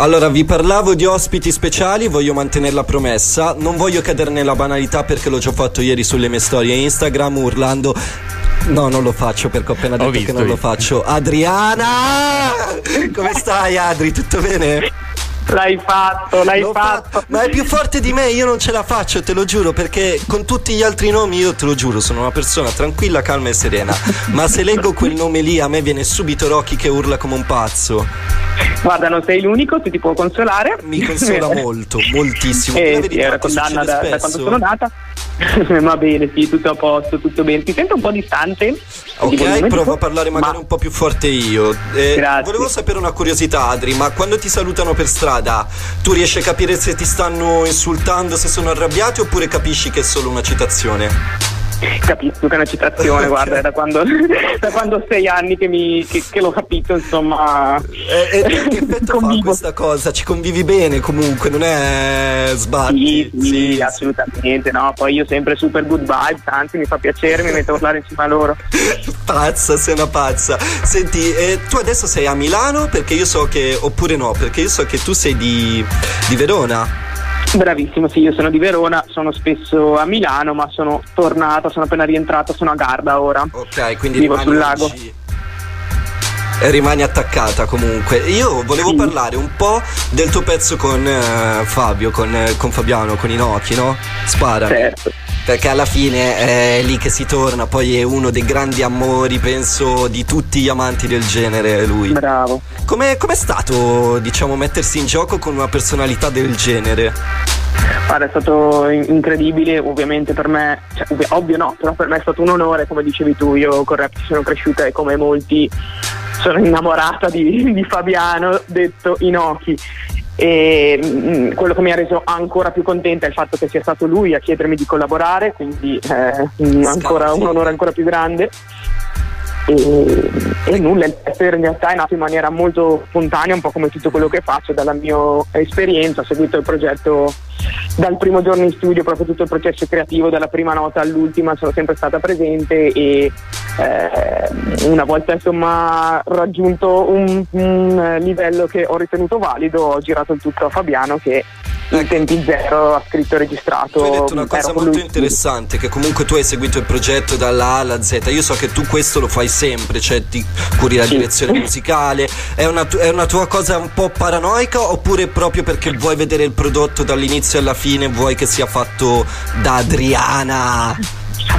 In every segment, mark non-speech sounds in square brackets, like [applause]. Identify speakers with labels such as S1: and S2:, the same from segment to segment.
S1: Allora, vi parlavo di ospiti speciali, voglio mantenere la promessa. Non voglio cadere nella banalità perché l'ho già fatto ieri sulle mie storie Instagram urlando. No, non lo faccio perché ho appena detto
S2: visto,
S1: che non lo faccio. Adriana! Come stai, Adri? Tutto bene?
S3: L'hai fatto, l'hai fatto.
S1: fatto. Ma è più forte di me, io non ce la faccio, te lo giuro, perché con tutti gli altri nomi io te lo giuro, sono una persona tranquilla, calma e serena. Ma se leggo quel nome lì a me viene subito Rocky che urla come un pazzo.
S3: Guarda, non sei l'unico, ti, ti può consolare.
S1: Mi consola [laughs] molto, moltissimo.
S3: Eh,
S1: La verità
S3: sì, condanna da, da quando sono nata. [laughs] Va bene, sì, tutto a posto, tutto bene. Ti sento un po' distante. di
S1: Ok, provo a parlare magari
S3: ma-
S1: un po' più forte io. Eh,
S3: Grazie.
S1: volevo sapere una curiosità, Adri, ma quando ti salutano per strada, tu riesci a capire se ti stanno insultando, se sono arrabbiati, oppure capisci che è solo una citazione?
S3: Capisco che è una citazione, [laughs] guarda, da quando, [laughs] da quando ho sei anni che, mi, che, che l'ho capito, insomma.
S1: E, e te che [laughs] effetto fa
S3: Convivo.
S1: questa cosa? Ci convivi bene comunque, non è sbatti?
S3: Sì, sì, assolutamente, no. Poi io sempre super good vibes, anzi mi fa piacere, mi metto a urlare insieme a loro.
S1: Pazza, sei una pazza. Senti, eh, tu adesso sei a Milano perché io so che, oppure no, perché io so che tu sei di, di Verona.
S3: Bravissimo, sì, io sono di Verona, sono spesso a Milano, ma sono tornata, sono appena rientrata, sono a Garda ora.
S1: Ok, quindi
S3: Vivo
S1: rimani
S3: sul lago.
S1: oggi- e rimani attaccata comunque. Io volevo
S3: Sì.
S1: parlare un po' del tuo pezzo con eh, Fabio, con, eh, con Fabiano, con Inoki, no? Spara.
S3: Certo.
S1: Perché alla fine è lì che si torna, poi è uno dei grandi amori, penso, di tutti gli amanti del genere, lui.
S3: Bravo.
S1: Com'è, com'è stato, diciamo, mettersi in gioco con una personalità del genere?
S3: Guarda, è stato in- incredibile, ovviamente per me, cioè, ovvi- ovvio no, però per me è stato un onore, come dicevi tu, io con Rap sono cresciuta e come molti sono innamorata di, di Fabiano, detto Inoki. E mm, quello che mi ha reso ancora più contenta è il fatto che sia stato lui a chiedermi di collaborare, quindi eh, mm, ancora un onore ancora più grande. E, e nulla, il pezzo in realtà è nato in maniera molto spontanea, un po' come tutto quello che faccio, dalla mia esperienza, ho seguito il progetto dal primo giorno in studio, proprio tutto il processo creativo, dalla prima nota all'ultima, sono sempre stata presente e eh, una volta insomma raggiunto un, un livello che ho ritenuto valido, ho girato il tutto a Fabiano che in
S1: Ecco.
S3: tempi zero ha scritto e registrato.
S1: Tu hai detto una cosa molto
S3: lui.
S1: interessante, che comunque tu hai seguito il progetto dalla A alla Z. Io so che tu questo lo fai sempre, cioè ti curi la
S3: Sì.
S1: direzione [laughs] musicale. È una, è una tua cosa un po' paranoica oppure proprio perché vuoi vedere il prodotto dall'inizio alla fine, vuoi che sia fatto da Adriana?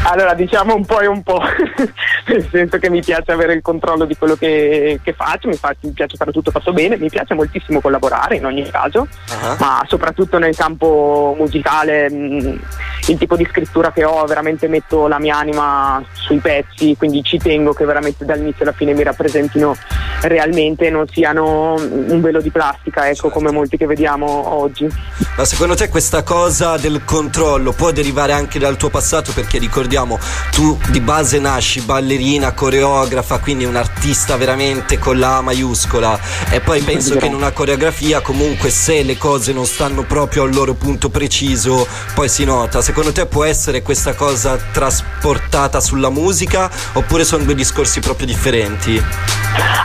S3: Allora, diciamo un po' e un po', [laughs] nel senso che mi piace avere il controllo di quello che, che faccio, mi, fa- mi piace fare tutto fatto bene, mi piace moltissimo collaborare in ogni caso,
S1: Ah.
S3: ma soprattutto nel campo musicale, mh, il tipo di scrittura che ho, veramente metto la mia anima sui pezzi, quindi ci tengo che veramente dall'inizio alla fine mi rappresentino realmente e non siano un velo di plastica, ecco,
S1: Certo.
S3: come molti che vediamo oggi.
S1: Ma secondo te questa cosa del controllo può derivare anche dal tuo passato? Perché ricordiamo, tu di base nasci ballerina, coreografa, quindi un artista veramente con la A maiuscola. E poi penso che in una coreografia comunque se le cose non stanno proprio al loro punto preciso, poi si nota. Secondo te può essere questa cosa trasportata sulla musica oppure sono due discorsi proprio differenti?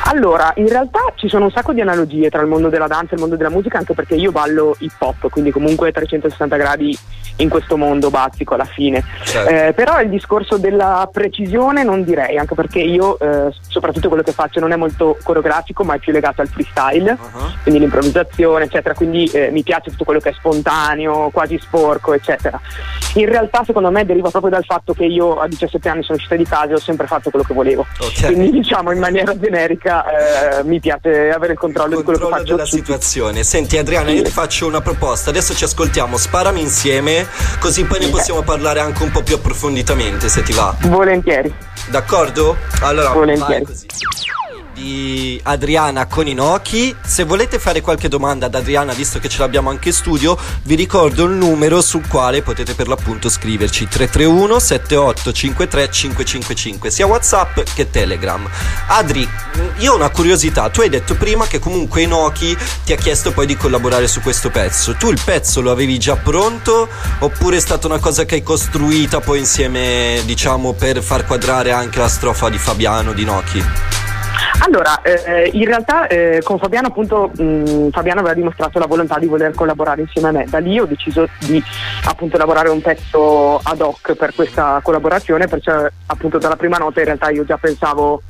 S3: Allora, in realtà ci sono un sacco di analogie tra il mondo della danza e il mondo della musica, anche perché io ballo hip hop, quindi comunque 360 gradi in questo mondo bazzico alla fine.
S1: Certo.
S3: Eh, però il discorso della precisione non direi, anche perché io, eh, soprattutto quello che faccio, non è molto coreografico, ma è più legato al freestyle,
S1: Uh-huh.
S3: quindi l'improvvisazione, eccetera. Quindi eh, mi piace tutto quello che è spontaneo, quasi sporco, eccetera. In realtà, secondo me, deriva proprio dal fatto che io a 17 anni sono uscita di casa e ho sempre fatto quello che volevo.
S1: Ok.
S3: Quindi diciamo in maniera generica eh, mi piace avere il controllo, di quello che
S1: controllo
S3: faccio
S1: della situazione. Senti Adriana,
S3: Sì.
S1: io ti faccio una proposta. Adesso ci ascoltiamo Sparami insieme, così poi ne possiamo parlare anche un po' più approfonditamente, se ti va.
S3: Volentieri.
S1: D'accordo? Allora,
S3: Volentieri.
S1: vai così. Di Adriana con Inoki. Se volete fare qualche domanda ad Adriana, visto che ce l'abbiamo anche in studio, vi ricordo il numero sul quale potete per l'appunto scriverci 331 7853 555, sia WhatsApp che Telegram. Adri, io ho una curiosità. Tu hai detto prima che comunque Inoki ti ha chiesto poi di collaborare su questo pezzo. Tu il pezzo lo avevi già pronto oppure è stata una cosa che hai costruita poi insieme, diciamo, per far quadrare anche la strofa di Fabiano di Inoki?
S3: Allora, eh, in realtà eh, con Fabiano appunto mh, Fabiano aveva dimostrato la volontà di voler collaborare insieme a me. Da lì ho deciso di appunto lavorare un pezzo ad hoc per questa collaborazione, perciò appunto dalla prima nota in realtà io già pensavo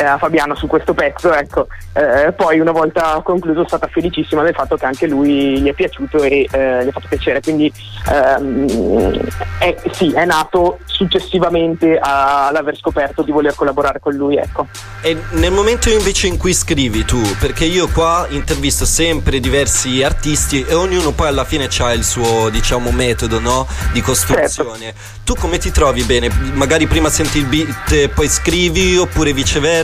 S3: eh, a Fabiano su questo pezzo, ecco. Eh, poi una volta concluso sono stata felicissima del fatto che anche lui gli è piaciuto e eh, gli ha fatto piacere, quindi ehm, è, sì, è nato successivamente all'aver scoperto di voler collaborare con lui, ecco.
S1: E nel momento invece in cui scrivi tu, perché io qua intervisto sempre diversi artisti e ognuno poi alla fine ha il suo, diciamo, metodo, no? Di costruzione. Certo. Tu come ti trovi bene? Magari prima senti il beat poi scrivi oppure viceversa?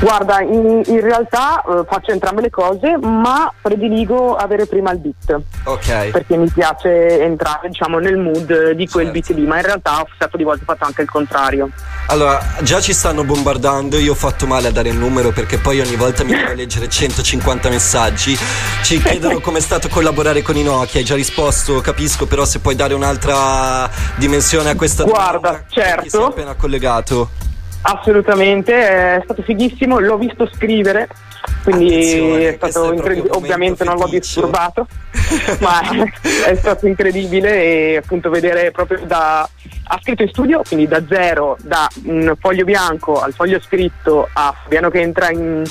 S3: Guarda, in, in realtà uh, faccio entrambe le cose, ma prediligo avere prima il beat.
S1: Ok.
S3: Perché mi piace entrare, diciamo, nel mood di quel certo. beat lì, ma in realtà ho stato di volte fatto anche il contrario.
S1: Allora, già ci stanno bombardando, io ho fatto male a dare il numero perché poi ogni volta mi devo leggere 150 messaggi. Ci chiedono come è stato collaborare con i Nokia, hai già risposto, capisco, però se puoi dare un'altra dimensione a questa
S3: Guarda, domanda, certo. Ti sei
S1: appena collegato.
S3: Assolutamente, è stato fighissimo, l'ho visto scrivere, quindi è stato incredibile, ovviamente non l'ho disturbato, [laughs] ma è stato incredibile e appunto vedere proprio da... ha scritto in studio, quindi da zero, da un foglio bianco al foglio scritto a Fabiano che entra in,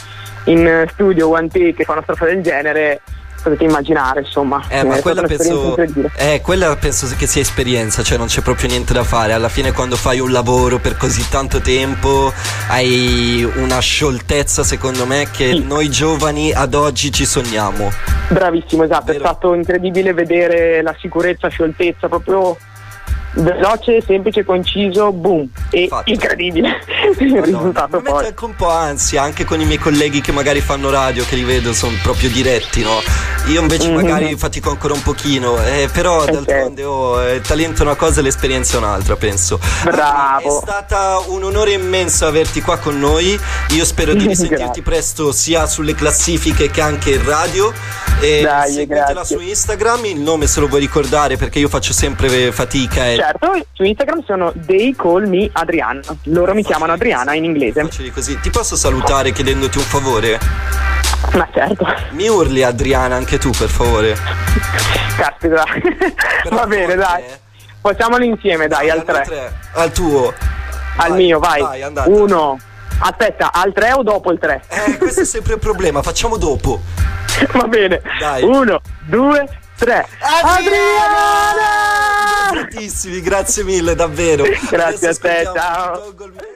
S3: in studio, one take e fa una strofa del genere, potete immaginare, insomma.
S1: Eh, ma quella penso, eh, quella penso che sia esperienza, cioè non c'è proprio niente da fare. Alla fine quando fai un lavoro per così tanto tempo hai una scioltezza, secondo me, che sì. noi giovani ad oggi ci sogniamo.
S3: Bravissimo, esatto, Vero? è stato incredibile vedere la sicurezza, scioltezza, proprio veloce, semplice, conciso, boom, e Fatto. incredibile [laughs] il risultato.
S1: Mi mette anche un po' ansia, anche con i miei colleghi che magari fanno radio, che li vedo, sono proprio diretti, no? Io invece mm-hmm. magari fatico ancora un pochino, eh, però okay. d'altronde oh, il talento è una cosa e l'esperienza è un'altra, penso.
S3: Bravo.
S1: È stata un onore immenso averti qua con noi. Io spero di [laughs] risentirti presto sia sulle classifiche che anche in radio. E
S3: Dai,
S1: seguitela
S3: grazie.
S1: su Instagram, il nome se lo vuoi ricordare perché io faccio sempre fatica. E...
S3: Certo, su Instagram sono They Call Me Adriana. Loro mi chiamano Adriana in inglese.
S1: Così. Ti posso salutare chiedendoti un favore?
S3: Ma certo.
S1: Mi urli Adriana anche tu, per favore.
S3: Caspita. [laughs] Va bene, dai. Eh. Facciamolo insieme, dai, al 3.
S1: Al tuo.
S3: Al vai, mio, vai. vai Uno. Aspetta, al 3 o dopo il 3?
S1: Eh, questo è sempre un problema, facciamo dopo. [laughs]
S3: Va bene. Dai. Uno, due, tre.
S1: Adriana! Adriana! Grazie mille, davvero.
S3: grazie Adesso a te, ciao.